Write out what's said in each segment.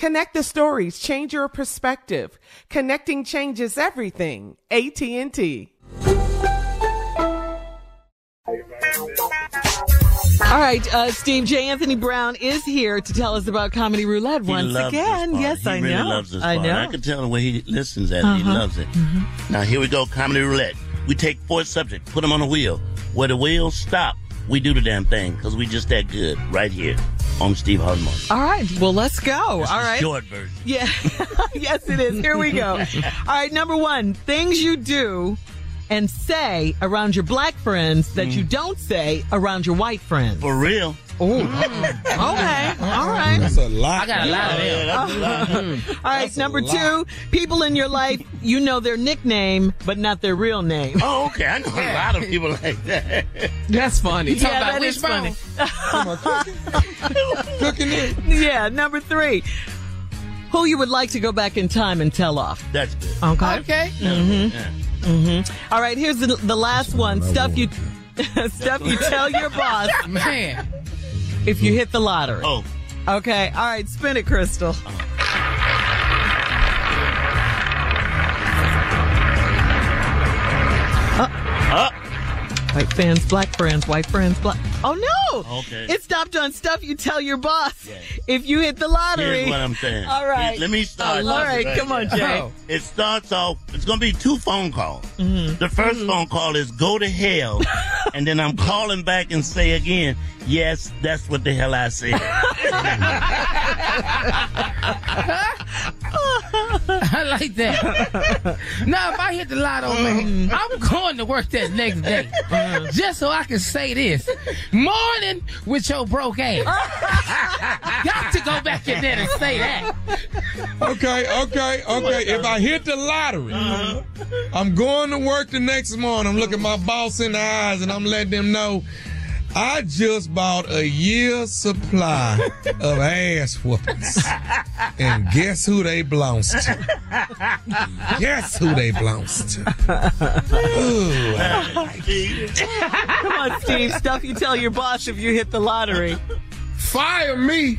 Connect the stories, change your perspective. Connecting changes everything. AT&T. All right, uh, Steve J. Anthony Brown is here to tell us about Comedy Roulette He once loves again. This. Yes, he I really know. loves this I part. know. I can tell the way he listens at it. He Uh-huh. loves it. Now here we go, comedy roulette. We take four subjects, put them on a wheel. Where the wheels stop, we do the damn thing because we just that good right here on Steve Harvey All right, well, let's go. That's All the right. short version. Yeah. yes, it is. Here we go. All right, number one, things you do and say around your black friends that you don't say around your white friends. Mm. For real. Oh. okay. All right. That's a lot. I got a lot of Yeah, that's a. All right, That's number two, people in your life, you know their nickname, but not their real name. Oh, okay. I know a lot of people like that. That's funny. Talk Yeah, about that is wishbone. funny. Cooking it. Yeah, number three, who you would like to go back in time and tell off. That's good. Okay. Okay. Mm-hmm. Yeah. Mm-hmm. All right, here's the, the last one. Stuff you stuff you tell your boss Man. if you hit the lottery. Oh, Okay. All right, spin it, Crystal. up. White fans, black friends, white friends, black. Oh no! Okay. It stopped on stuff you tell your boss Yeah. if you hit the lottery. Here's what I'm saying. All right. Let me start. All right, come on, Jay. Oh. It starts off, it's going to be two phone calls. Mm-hmm. The 1st phone call is go to hell. and then I'm calling back and say again, yes, that's what the hell I said. I like that. now, if I hit the lotto, man, mm-hmm. I'm going to work that next day. Mm-hmm. Just so I can say this. Morning with your broke ass. Got to go back in there and say that. Okay, okay, okay. If I hit the lottery, uh-huh. I'm going to work the next morning. I'm looking my boss in the eyes and I'm letting them know I just bought a year's supply of ass whoopings. And guess who they belongs to? Guess who they belongs to? Ooh, Come on, Steve. Stuff you tell your boss if you hit the lottery. fire me.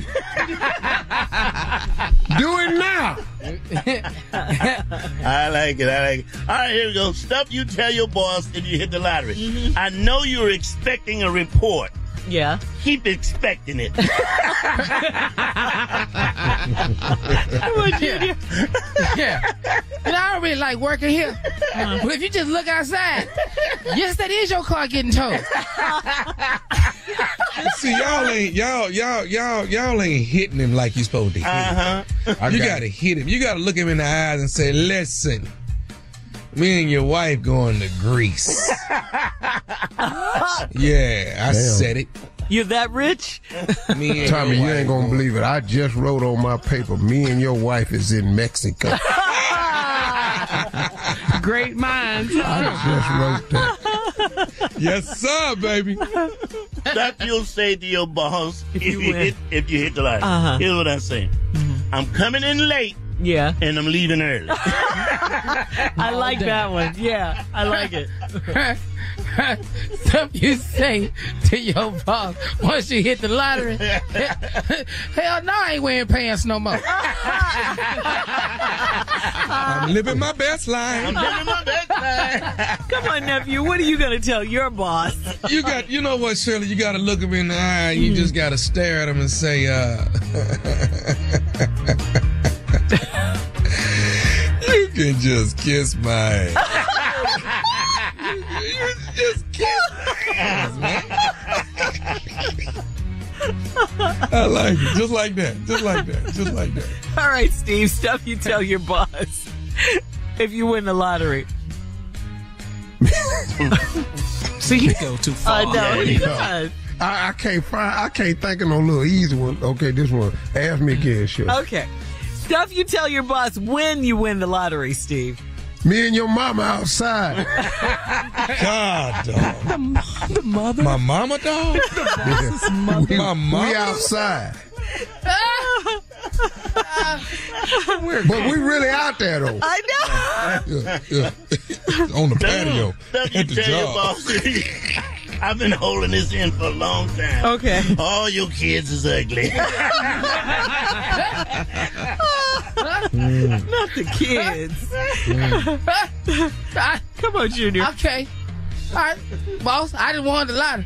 Do it now. I like it. I like it. All right, here we go. Stuff you tell your boss if you hit the lottery. Mm-hmm. I know you're expecting a report. Yeah. Keep expecting it. Yeah. yeah. You know, I don't really like working here. But if you just look outside, yes, that is your car getting towed. See, y'all ain't y'all y'all y'all y'all ain't hitting him like you supposed to hit. Uh-huh. You gotta hit him. You gotta look him in the eyes and say, "Listen, me and your wife going to Greece." yeah, I Damn. said it. You're that rich? Me and Tommy, you ain't gonna believe it. I just wrote on my paper, me and your wife is in Mexico. Great minds. I just wrote that. Yes, sir, baby. That you'll say to your boss if, you you, hit if you hit the line. Uh-huh. Here's what I'm saying. I'm coming in late Yeah. and I'm leaving early. I like that one. Yeah, I like it. Stuff you say to your boss once you hit the lottery. Hell no, I ain't wearing pants no more. I'm living my best I'm life. living my best life. Come on, nephew. What are you going to tell your boss? You got, you know what, Shirley? You got to look him in the eye. You just got to stare at him and say, uh, "You can just kiss my ass." I like it, just like that, just like that, just like that. All right, Steve. Stuff you tell your boss if you win the lottery. See, you go too far. I know. he yeah. does. I, I can't find. I can't think of no little easy one. Okay, this one. Ask me again, shit. Okay. Stuff you tell your boss when you win the lottery, Steve. Me and your mama outside. God, dog. The mother. My mama, dog. My we mama. outside. but we really out there though. I know. Yeah, yeah. On the patio Don't at the job. I've been holding this in for a long time. Okay. All your kids is ugly. Not the kids. Come on, Junior. Okay. All right, boss, I didn't want the lottery.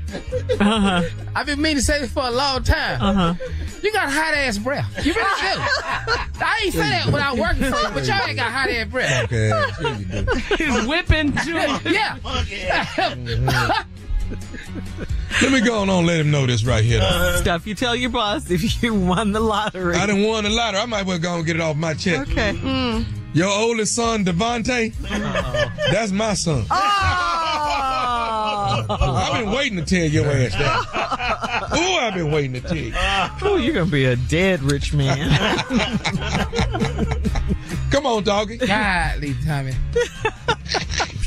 Uh-huh. I've been meaning to say this for a long time. Uh-huh. You got hot ass breath. You really do. I ain't say that without working for you, but y'all ain't got hot ass breath. Okay, sure you do. He's whipping Junior. Yeah. Let me go on and let him know this right here. though. Uh-huh. Stuff you tell your boss if you won the lottery. I didn't won the lottery. I might well go and get it off my chest. Okay. Mm. Your oldest son, Devontae, that's my son. Oh. I've been waiting to tell your ass that. Ooh, I've been waiting to tell you. oh, you're gonna be a dead rich man. Come on, doggy. Godly, Tommy.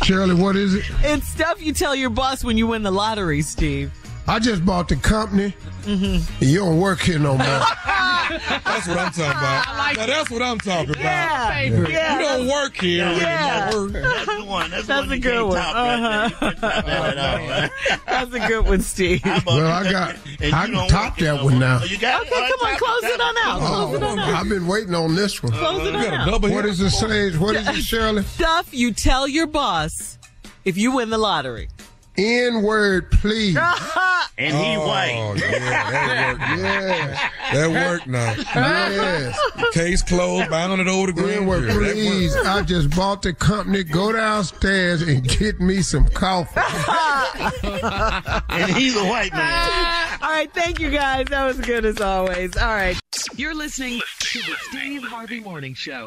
Shirley, what is it? it's stuff you tell your boss when you win the lottery, Steve. I just bought the company. And you don't work here no more. That's what I'm talking about. Like now that's what I'm talking about. Yeah. You Yeah. don't work here. Yeah. anymore. That's the one. That's, the That's one a good one. right. Uh-huh. You can't top that at. That's a good one, Steve. Well, I got- I you can top that one now. Oh, you got Okay, come on, close it on out. Close it on out. I've been waiting on this one. Close it You on out. double What hit. it, Sage? What is it, Shirley? Stuff you tell your boss if you win the lottery. N word, please. And he Oh, white. yeah, that worked. Yeah. That worked now. Yes. Case closed, bound it over the N grand word, jury. Please. I just bought the company. Go downstairs and get me some coffee. And he's a white man. All right, thank you guys. That was good as always. All right. You're listening to the Steve Harvey Morning Show.